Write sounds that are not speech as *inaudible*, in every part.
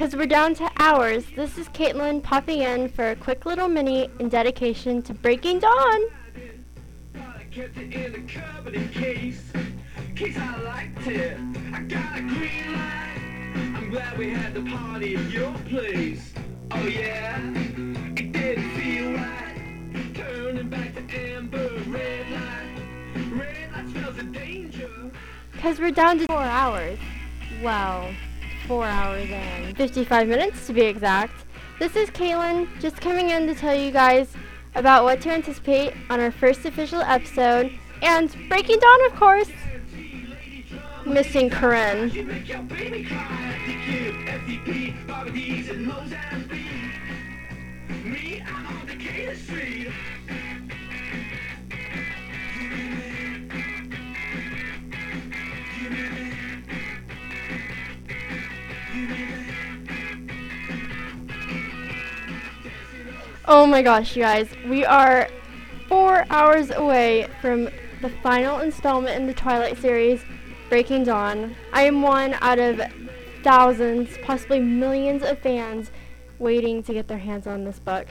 Because we're down to hours, this is Caitlin popping in for a quick little mini in dedication to Breaking Dawn. kept it in case, case I liked it. I got a green light. Glad we had the party at your place. Oh yeah, it didn't feel right. Turning back to amber, red light. Red light smells of danger. Because we're down to four hours. Well, four hours and 55 minutes to be exact. This is Caitlin, just coming in to tell you guys about what to anticipate on our first official episode and Breaking Dawn, of course. Missing Street. Oh my gosh, you guys, we are four hours away from the final installment in the Twilight series, Breaking Dawn. I am one out of thousands, possibly millions of fans waiting to get their hands on this book.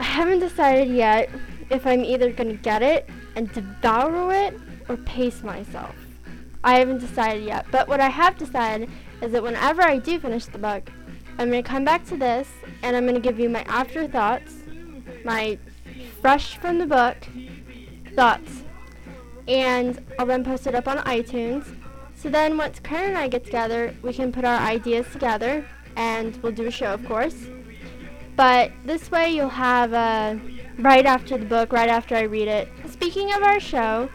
I haven't decided yet if I'm either going to get it and devour it or pace myself. I haven't decided yet, but what I have decided is that whenever I do finish the book, I'm going to come back to this and I'm going to give you my afterthoughts, my fresh from the book thoughts. And I'll then post it up on iTunes. So then once Karen and I get together, we can put our ideas together and we'll do a show, of course. But this way you'll have uh, right after the book, right after I read it. Speaking of our show,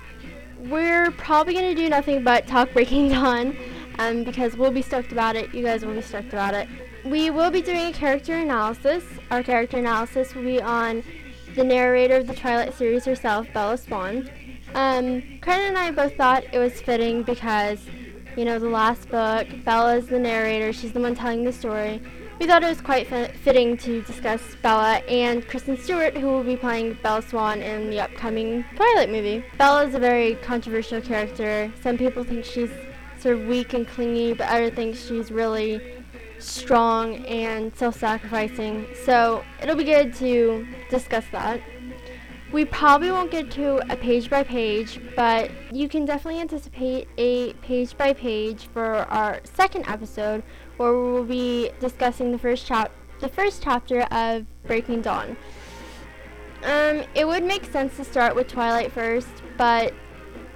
we're probably going to do nothing but talk Breaking *laughs* Dawn um, because we'll be stoked about it. You guys will be stoked about it. We will be doing a character analysis. Our character analysis will be on the narrator of the Twilight series herself, Bella Swan. Um, Karen and I both thought it was fitting because, you know, the last book, Bella is the narrator, she's the one telling the story. We thought it was quite fi- fitting to discuss Bella and Kristen Stewart, who will be playing Bella Swan in the upcoming Twilight movie. Bella is a very controversial character. Some people think she's sort of weak and clingy, but others think she's really strong and self-sacrificing. So it'll be good to discuss that. We probably won't get to a page by page, but you can definitely anticipate a page by page for our second episode, where we will be discussing the first chap the first chapter of Breaking Dawn. Um, it would make sense to start with Twilight first, but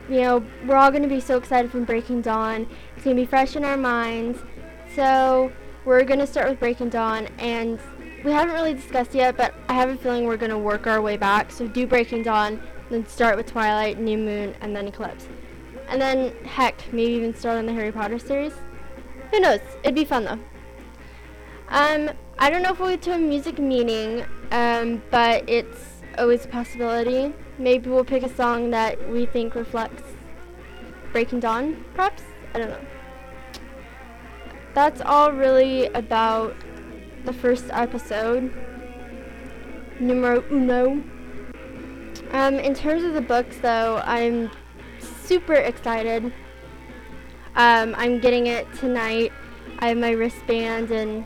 you know we're all going to be so excited from Breaking Dawn. It's going to be fresh in our minds, so we're going to start with Breaking Dawn, and we haven't really discussed yet, but I have a feeling we're going to work our way back. So do Breaking Dawn, then start with Twilight, New Moon, and then Eclipse. And then, heck, maybe even start on the Harry Potter series. Who knows? It'd be fun though. Um, I don't know if we'll get to a music meeting, um, but it's always a possibility. Maybe we'll pick a song that we think reflects Breaking Dawn, perhaps? I don't know. That's all really about the first episode. Numero uno. Um, in terms of the books, though, I'm super excited. Um, I'm getting it tonight. I have my wristband and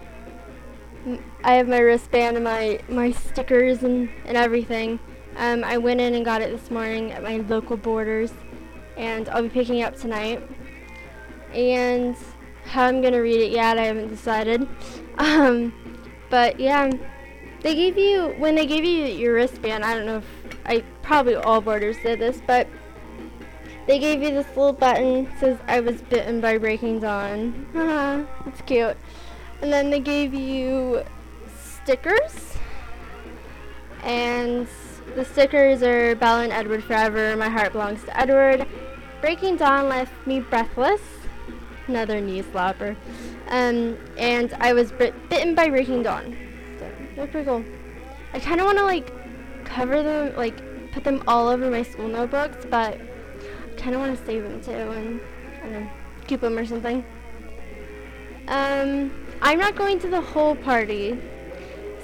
I have my wristband and my, my stickers and, and everything. Um, I went in and got it this morning at my local Borders, and I'll be picking it up tonight. And how I'm gonna read it yet, I haven't decided. *laughs* Um, but yeah, they gave you when they gave you your wristband. I don't know if I probably all Borders did this, but they gave you this little button says I was bitten by Breaking Dawn. *laughs* That's cute. And then they gave you stickers. And the stickers are Bella and Edward forever. My heart belongs to Edward. Breaking Dawn left me breathless. Another knee slapper. Um, and I was bit- bitten by Breaking Dawn. So, they're pretty cool. I kind of want to like cover them, like put them all over my school notebooks, but I kind of want to save them too and I don't know, keep them or something. Um, I'm not going to the whole party,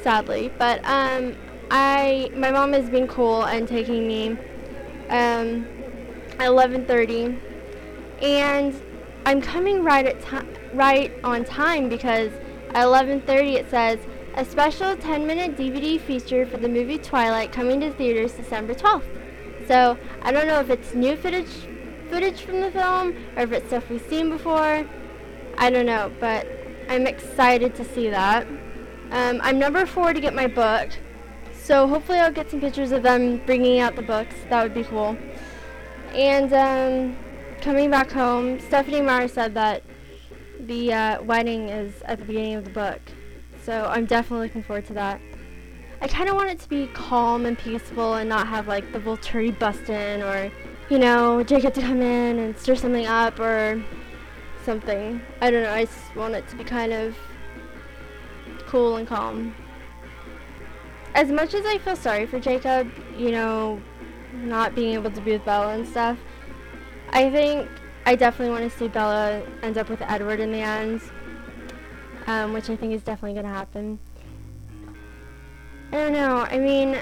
sadly, but um, I my mom has been cool and taking me um, at 11:30, and I'm coming right at right on time because at 11:30 it says a special 10-minute DVD feature for the movie Twilight coming to theaters December 12th. So I don't know if it's new footage footage from the film or if it's stuff we've seen before. I don't know, but I'm excited to see that. Um, I'm number four to get my book, so hopefully I'll get some pictures of them bringing out the books. That would be cool. And um, coming back home, Stephenie Meyer said that the uh, wedding is at the beginning of the book, so I'm definitely looking forward to that. I kind of want it to be calm and peaceful and not have like the Volturi bust in or, you know, Jacob to come in and stir something up or something. I don't know. I just want it to be kind of cool and calm. As much as I feel sorry for Jacob, you know, not being able to be with Bella and stuff, I think I definitely want to see Bella end up with Edward in the end, um, which I think is definitely going to happen. I don't know. I mean,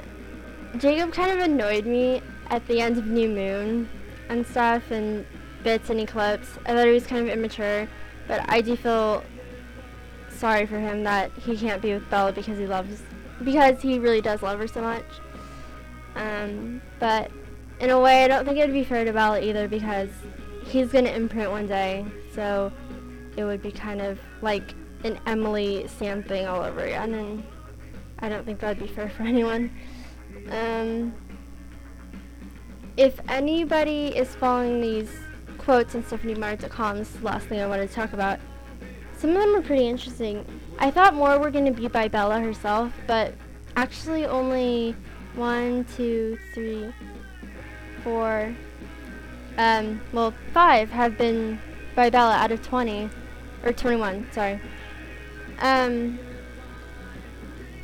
Jacob kind of annoyed me at the end of New Moon and stuff and bits and eclipse. I thought he was kind of immature, but I do feel sorry for him that he can't be with Bella because he loves, because he really does love her so much. Um, but in a way, I don't think it would be fair to Bella either because he's gonna imprint one day, so it would be kind of like an Emily Sam thing all over again, and I don't think that'd be fair for *laughs* anyone. Um, if anybody is following these quotes on the last thing I wanted to talk about. Some of them are pretty interesting. I thought more were going to be by Bella herself, but actually only one, two, three, four, um, well, five have been by Bella out of 20, or 21, sorry. Um,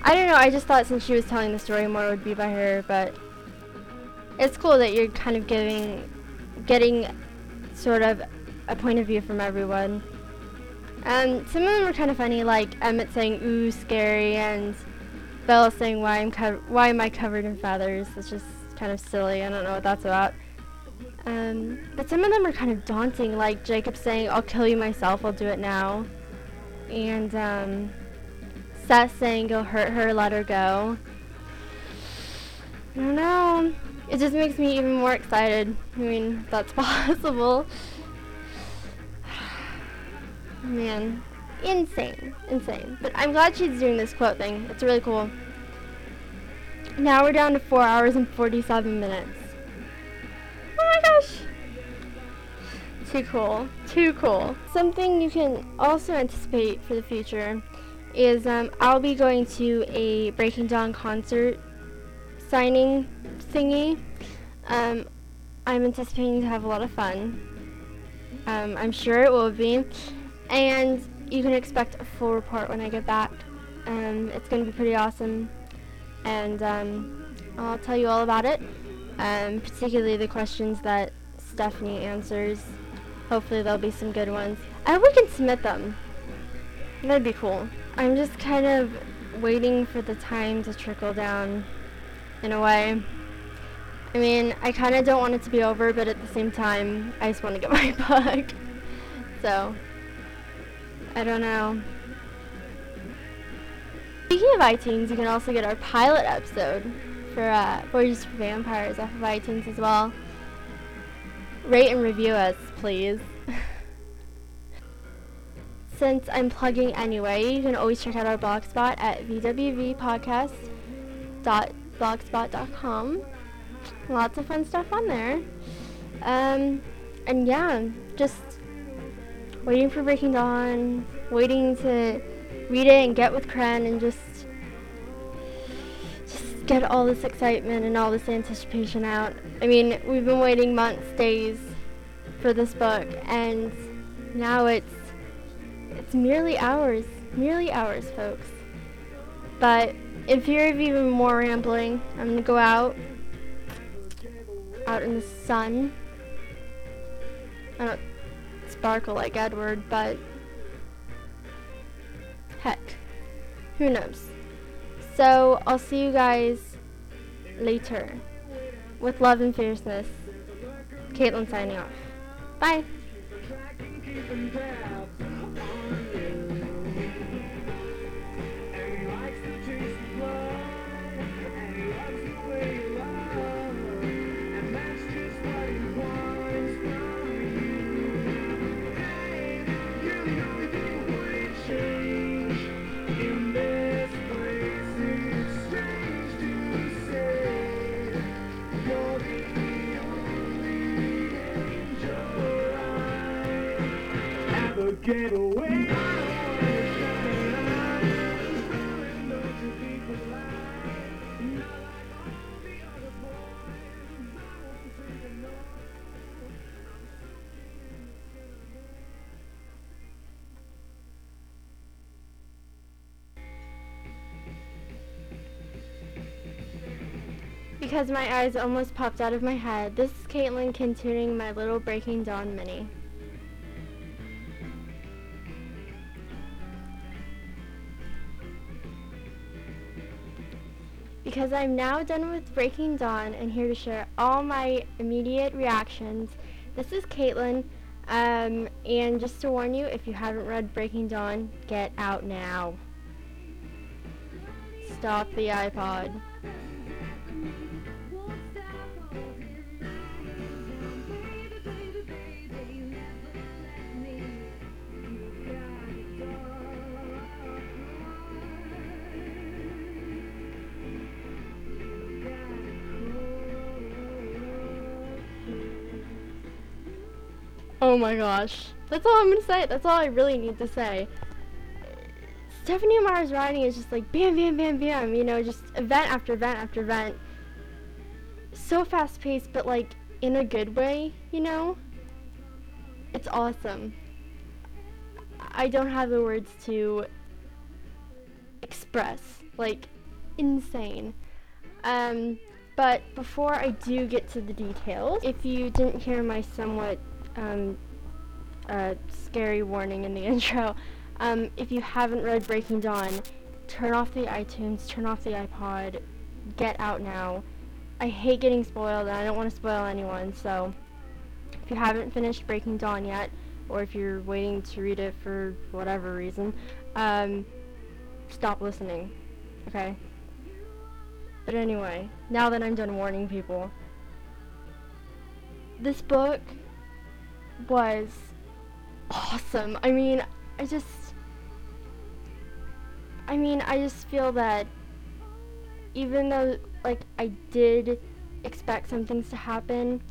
I don't know, I just thought since she was telling the story more would be by her, but it's cool that you're kind of giving, getting sort of a point of view from everyone. Um, some of them were kind of funny, like Emmett saying "ooh, scary," and Bella saying "why I'm why am I covered in feathers?" It's just kind of silly. I don't know what that's about. Um, but some of them are kind of daunting, like Jacob saying "I'll kill you myself. I'll do it now," and um, Seth saying "Go hurt her, let her go." I don't know. It just makes me even more excited. I mean, that's *laughs* possible. *sighs* Man, insane, insane. But I'm glad she's doing this quote thing. It's really cool. Now we're down to 4 hours and 47 minutes. Oh my gosh! Too cool. Too cool. Something you can also anticipate for the future is um, I'll be going to a Breaking Dawn concert signing thingy. Um, I'm anticipating to have a lot of fun. Um, I'm sure it will be. And you can expect a full report when I get back. Um, it's going to be pretty awesome. And um, I'll tell you all about it. Um, particularly the questions that Stephenie answers. Hopefully there'll be some good ones. I hope we can submit them. That'd be cool. I'm just kind of waiting for the time to trickle down in a way. I mean, I kind of don't want it to be over, but at the same time, I just want to get *laughs* my book. So, I don't know. Speaking of iTunes, you can also get our pilot episode for uh, Voyages for Vampires off of iTunes as well. Rate and review us, please. *laughs* Since I'm plugging anyway, you can always check out our blogspot at vwvpodcast.blogspot.com. Lots of fun stuff on there. Um, and yeah, just waiting for Breaking Dawn, waiting to read it and get with Kren and just just get all this excitement and all this anticipation out. I mean, we've been waiting months, days for this book and now it's it's merely hours, merely hours, folks. But in fear of even more rambling, I'm gonna go out out in the sun. I don't sparkle like Edward, but Heck, who knows? So I'll see you guys later. With love and fierceness, Caitlin signing off. Bye. Get away. Because my eyes almost popped out of my head, this is Caitlin continuing my little Breaking Dawn mini. I'm now done with Breaking Dawn and here to share all my immediate reactions. This is Caitlin, um, and just to warn you, if you haven't read Breaking Dawn, get out now. Stop the iPod. Oh my gosh. That's all I'm gonna say. That's all I really need to say. Stephenie Meyer's writing is just like bam, bam, bam, bam. You know, just event after event after event. So fast paced, but like in a good way, you know? It's awesome. I don't have the words to express. Like, insane. Um, but before I do get to the details, if you didn't hear my somewhat um, uh, scary warning in the *laughs* intro, um, if you haven't read Breaking Dawn, turn off the iTunes, turn off the iPod, get out now. I hate getting spoiled, and I don't want to spoil anyone, so if you haven't finished Breaking Dawn yet, or if you're waiting to read it for whatever reason, um, stop listening, okay? But anyway, now that I'm done warning people, this book was awesome. I mean, I just I mean, I just feel that even though like I did expect some things to happen,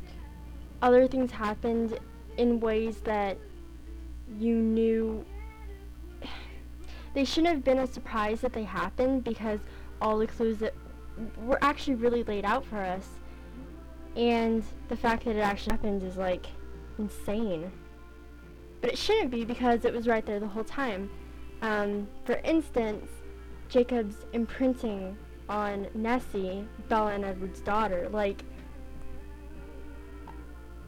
other things happened in ways that you knew *sighs* they shouldn't have been a surprise that they happened because all the clues that were actually really laid out for us. And the fact that it actually happened is like insane. But it shouldn't be because it was right there the whole time. Um, for instance, Jacob's imprinting on Nessie, Bella and Edward's daughter. Like,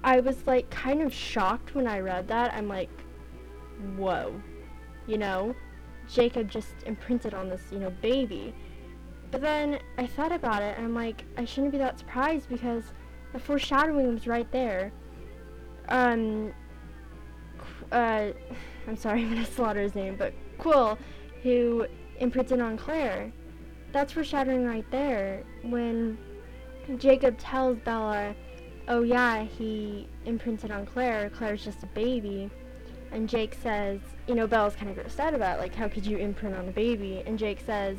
I was like kind of shocked when I read that. I'm like, whoa, you know? Jacob just imprinted on this, you know, baby. But then I thought about it and I'm like, I shouldn't be that surprised because the foreshadowing was right there. Um, uh, I'm sorry, *laughs* I'm gonna slaughter his name, but Quill, who imprinted on Claire, that's foreshadowing right there when Jacob tells Bella, oh yeah, he imprinted on Claire, Claire's just a baby. And Jake says, you know, Bella's kind of grossed out about, like, how could you imprint on a baby? And Jake says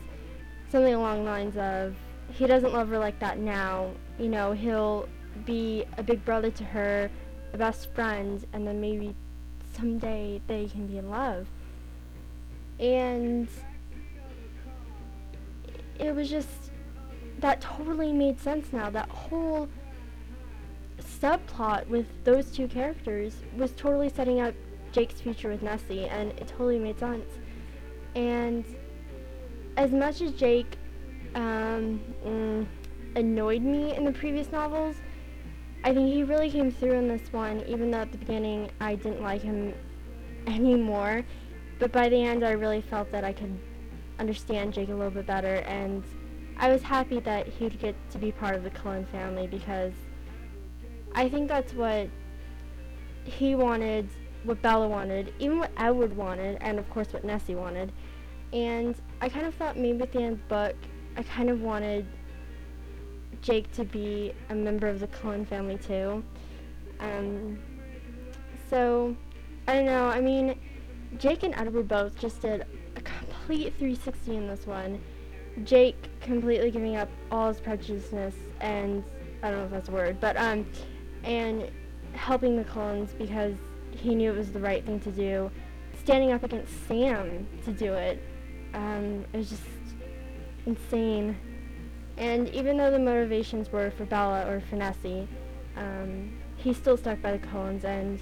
something along the lines of, he doesn't love her like that now. You know, he'll be a big brother to her, a best friend, and then maybe someday they can be in love. And it was just, that totally made sense now. That whole subplot with those two characters was totally setting up Jake's future with Nessie, and it totally made sense. And as much as Jake um, mm, annoyed me in the previous novels, I think he really came through in this one, even though at the beginning I didn't like him *laughs* anymore. but by the end, I really felt that I could understand Jake a little bit better, and I was happy that he would get to be part of the Cullen family because I think that's what he wanted, what Bella wanted, even what Edward wanted, and of course what Nessie wanted. And I kind of thought maybe at the end of the book, I kind of wanted Jake to be a member of the Cullen family too. Um, so, I don't know. I mean, Jake and Edward both just did a complete 360 in this one. Jake completely giving up all his prejudiceness and I don't know if that's a word, but um, and helping the Cullens because he knew it was the right thing to do. Standing up against Sam to do it, um, it was just insane. And even though the motivations were for Bella or for Nessie, um, he still stuck by the Cullens and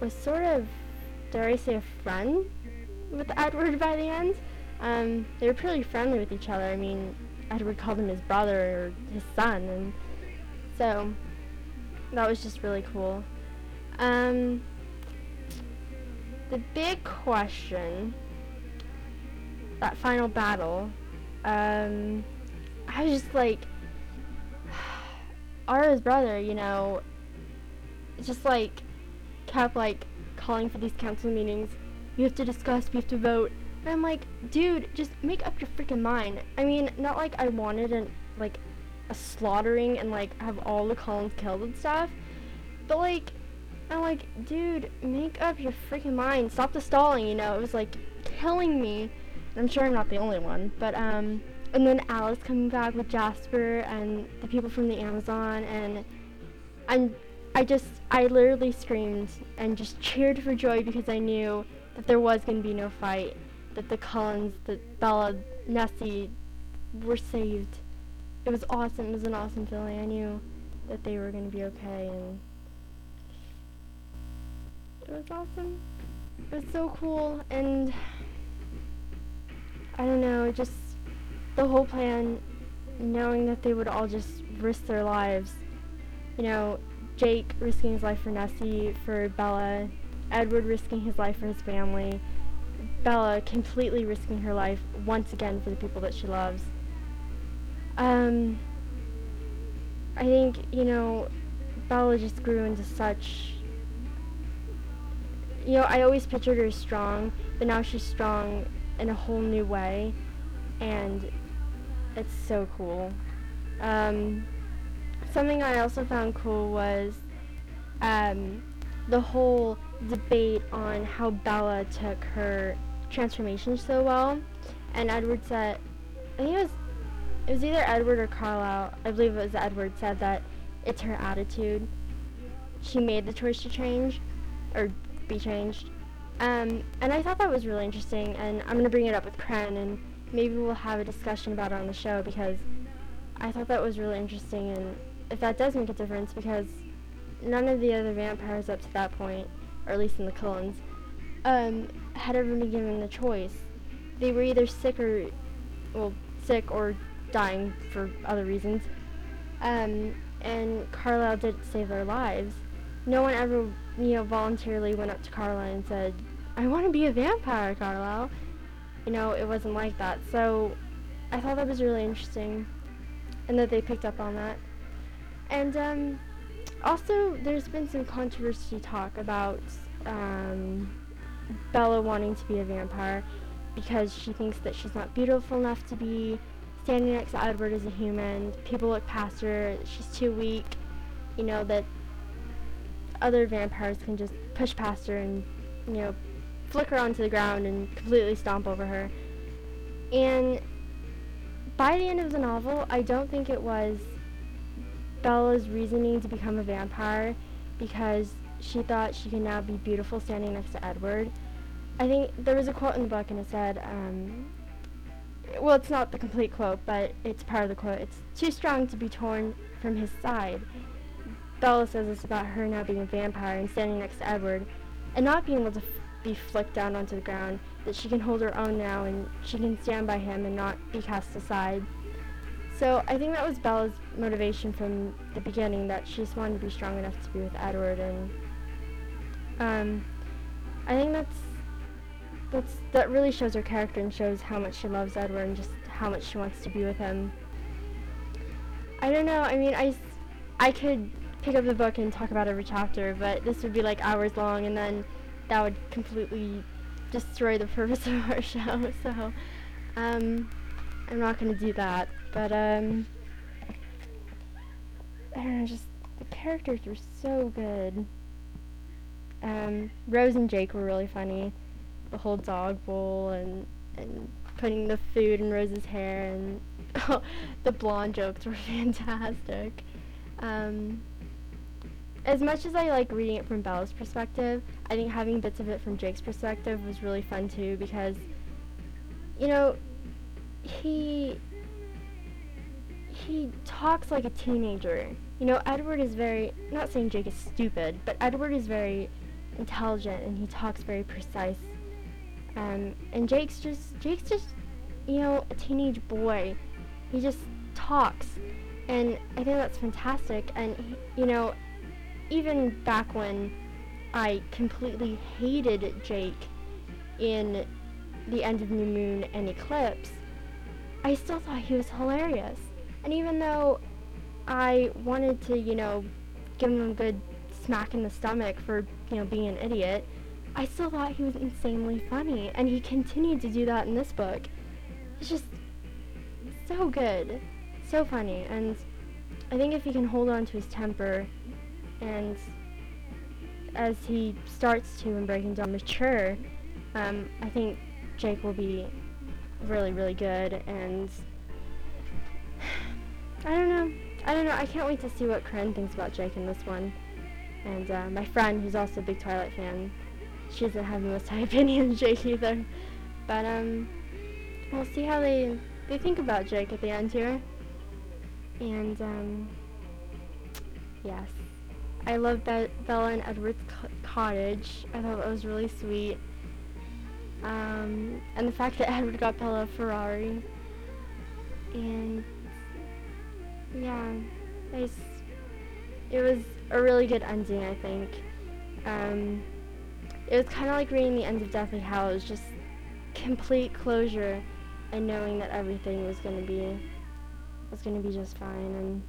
was sort of, dare I say, a friend with Edward by the end. Um, they were pretty friendly with each other. I mean, Edward called him his brother or his son, and so that was just really cool. Um, the big question, that final battle, um, I was just like, *sighs* Aro's brother, you know, just like kept like calling for these council meetings. We have to discuss, we have to vote. And I'm like, dude, just make up your freaking mind. I mean, not like I wanted an like a slaughtering and like have all the Cullens killed and stuff. But like I'm like, dude, make up your freaking mind. Stop the stalling, you know. It was like killing me. And I'm sure I'm not the only one. But um and then Alice coming back with Jasper and the people from the Amazon and I'm I just I literally screamed and just cheered for joy because I knew that there was going to be no fight, that the Cullens, that Bella, Nessie were saved. It was awesome. It was an awesome feeling. I knew that they were going to be okay and it was awesome. It was so cool and I don't know, it just the whole plan knowing that they would all just risk their lives. You know, Jake risking his life for Nessie, for Bella, Edward risking his life for his family, Bella completely risking her life once again for the people that she loves. Um, I think, you know, Bella just grew into such. You know, I always pictured her strong, but now she's strong in a whole new way, and it's so cool. Um, something I also found cool was um, the whole debate on how Bella took her transformation so well, and Edward said, I think it was it was either Edward or Carlisle. I believe it was Edward said that it's her attitude. She made the choice to change, or be changed. Um, and I thought that was really interesting, and I'm gonna bring it up with Kren, and maybe we'll have a discussion about it on the show because I thought that was really interesting, and if that does make a difference, because none of the other vampires up to that point, or at least in the Cullens, um, had ever been given the choice. They were either sick or, well, sick or dying for other reasons. Um, and Carlisle did save their lives. No one ever, you know, voluntarily went up to Carlisle and said, I want to be a vampire, Carlisle. You know, it wasn't like that. So I thought that was really interesting and that they picked up on that. And um, also, there's been some controversy talk about um, Bella wanting to be a vampire because she thinks that she's not beautiful enough to be standing next to Edward as a human. People look past her. She's too weak. You know that other vampires can just push past her and you know flick her onto the ground and completely stomp over her. And by the end of the novel, I don't think it was Bella's reasoning to become a vampire because she thought she could now be beautiful standing next to Edward. I think there was a quote in the book and it said, um, well, it's not the complete quote, but it's part of the quote. It's too strong to be torn from his side. Bella says it's about her now being a vampire and standing next to Edward and not being able to be flicked down onto the ground, that she can hold her own now and she can stand by him and not be cast aside. So I think that was Bella's motivation from the beginning, that she just wanted to be strong enough to be with Edward, and um, I think that's that's that really shows her character and shows how much she loves Edward and just how much she wants to be with him. I don't know. I mean, I I could pick up the book and talk about every chapter, but this would be like hours long, and then that would completely destroy the purpose of our *laughs* show. So, um, I'm not gonna do that. But um, I don't know. Just the characters were so good. Um, Rose and Jake were really funny. The whole dog bowl and and putting the food in Rose's hair and *laughs* the blonde jokes were *laughs* fantastic. Um, as much as I like reading it from Bella's perspective, I think having bits of it from Jake's perspective was really fun too because, you know, he he talks like a teenager. You know, Edward is very not saying Jake is stupid, but Edward is very intelligent and he talks very precise. Um, and Jake's just Jake's just you know a teenage boy. He just talks, and I think that's fantastic. And he, you know, even back when I completely hated Jake in the end of New Moon and Eclipse, I still thought he was hilarious. And even though I wanted to, you know, give him a good smack in the stomach for, you know, being an idiot, I still thought he was insanely funny. And he continued to do that in this book. It's just so good. So funny. And I think if he can hold on to his temper and as he starts to and Breaking Dawn mature, um, I think Jake will be really, really good. And *sighs* I don't know. I don't know. I can't wait to see what Corinne thinks about Jake in this one. And uh, my friend, who's also a big Twilight fan, she doesn't have the most high *laughs* opinion of Jake either. But um, we'll see how they they think about Jake at the end here. And um, yes, I love Be- Bella and Edward's co- cottage. I thought that was really sweet. Um, and the fact that Edward got Bella a Ferrari. And yeah, it was a really good ending, I think. Um, it was kind of like reading the end of Deathly Hallows, just complete closure and knowing that everything was going to be was going to be just fine and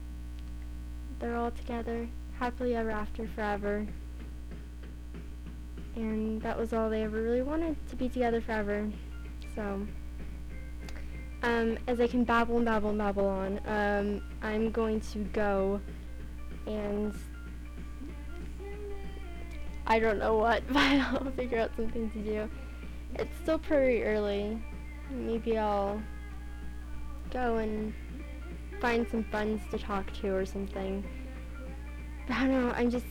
they're all together happily ever after forever and that was all they ever really wanted to be together forever so um, as I can babble and babble and babble on um, I'm going to go and I don't know what, *laughs* but I'll figure out something to do. It's still pretty early. Maybe I'll go and find some friends to talk to or something. I don't know, I'm just,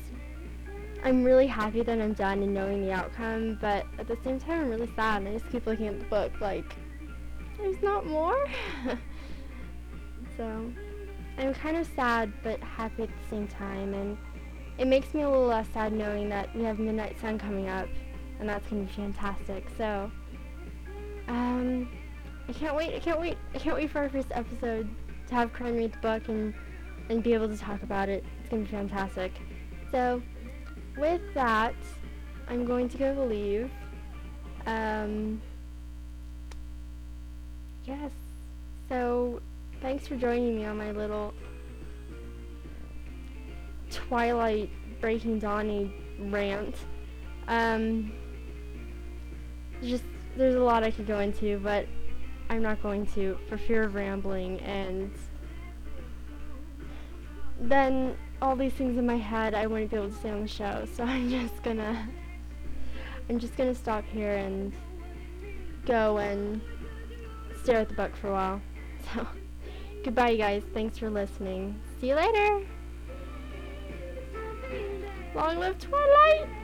I'm really happy that I'm done and knowing the outcome, but at the same time I'm really sad and I just keep looking at the book like, there's not more? *laughs* so, I'm kind of sad but happy at the same time and it makes me a little less sad knowing that we have Midnight Sun coming up, and that's gonna be fantastic. So, um, I can't wait. I can't wait. I can't wait for our first episode to have Corinne read the book and and be able to talk about it. It's gonna be fantastic. So, with that, I'm going to go to leave. Um, yes. So, thanks for joining me on my little Twilight Breaking Dawn rant. Um, just there's a lot I could go into, but I'm not going to for fear of rambling and then all these things in my head I wouldn't be able to say on the show. *laughs* So I'm just gonna I'm just gonna stop here and go and stare at the book for a while. *laughs* So goodbye you guys. Thanks for listening. See you later. Long live Twilight!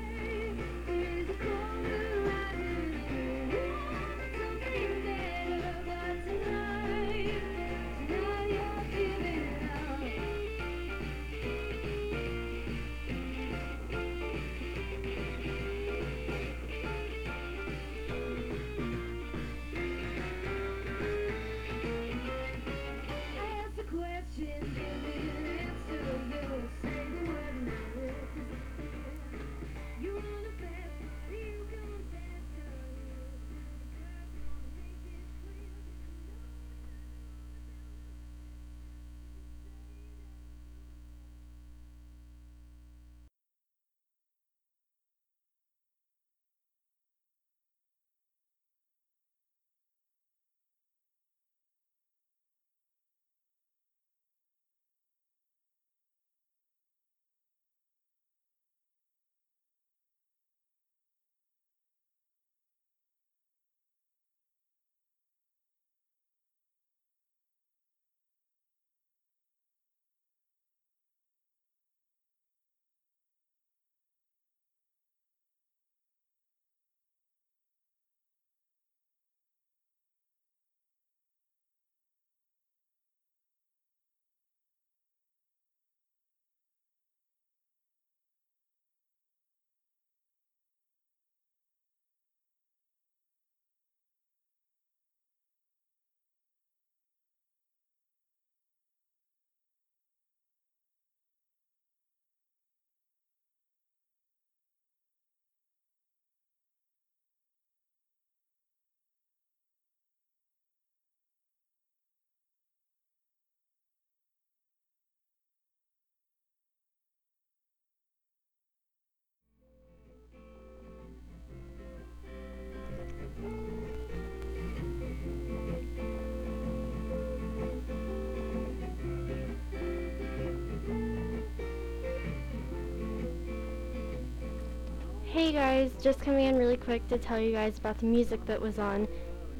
Hey guys, just coming in really quick to tell you guys about the music that was on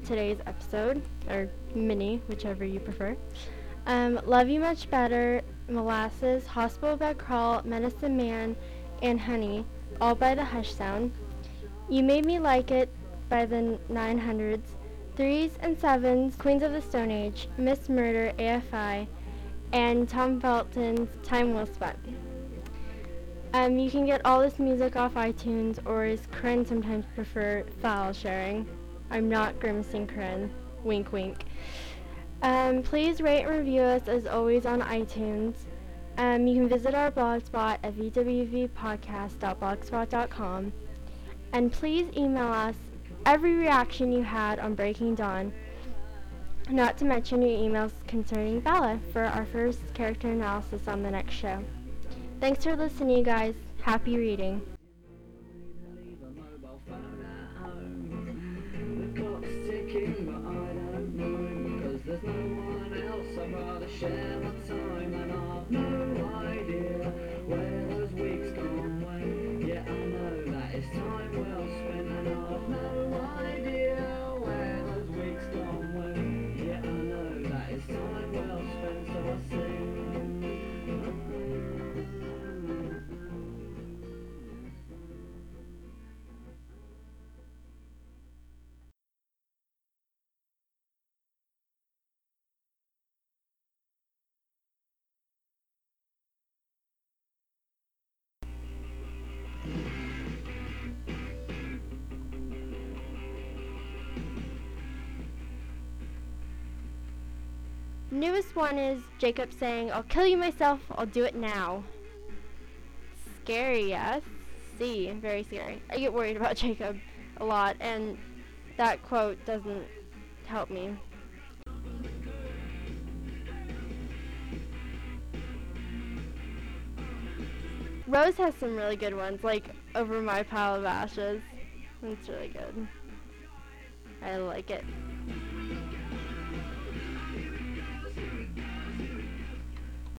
today's episode, or mini, whichever you prefer. Um, Love You Much Better, Molasses, Hospital Bed Crawl, Medicine Man, and Honey, all by the Hush Sound. You Made Me Like It by the 900s, Threes and Sevens, Queens of the Stone Age, Miss Murder, AFI, and Tom Felton's Time Well Spent. Um, you can get all this music off iTunes, or as Corinne sometimes prefer, file sharing. I'm not grimacing Corinne. Wink, wink. Um, please rate and review us as always on iTunes. Um, you can visit our blog spot at vwvpodcast.blogspot.com. And please email us every reaction you had on Breaking Dawn. Not to mention your emails concerning Bella for our first character analysis on the next show. Thanks for listening, you guys. Happy reading. Newest one is Jacob saying, I'll kill you myself, I'll do it now. Scary, yes? See, very scary. I get worried about *laughs* Jacob a lot, and that quote doesn't help me. Rose has some really good ones, like Over My Pile of Ashes. It's really good. I like it.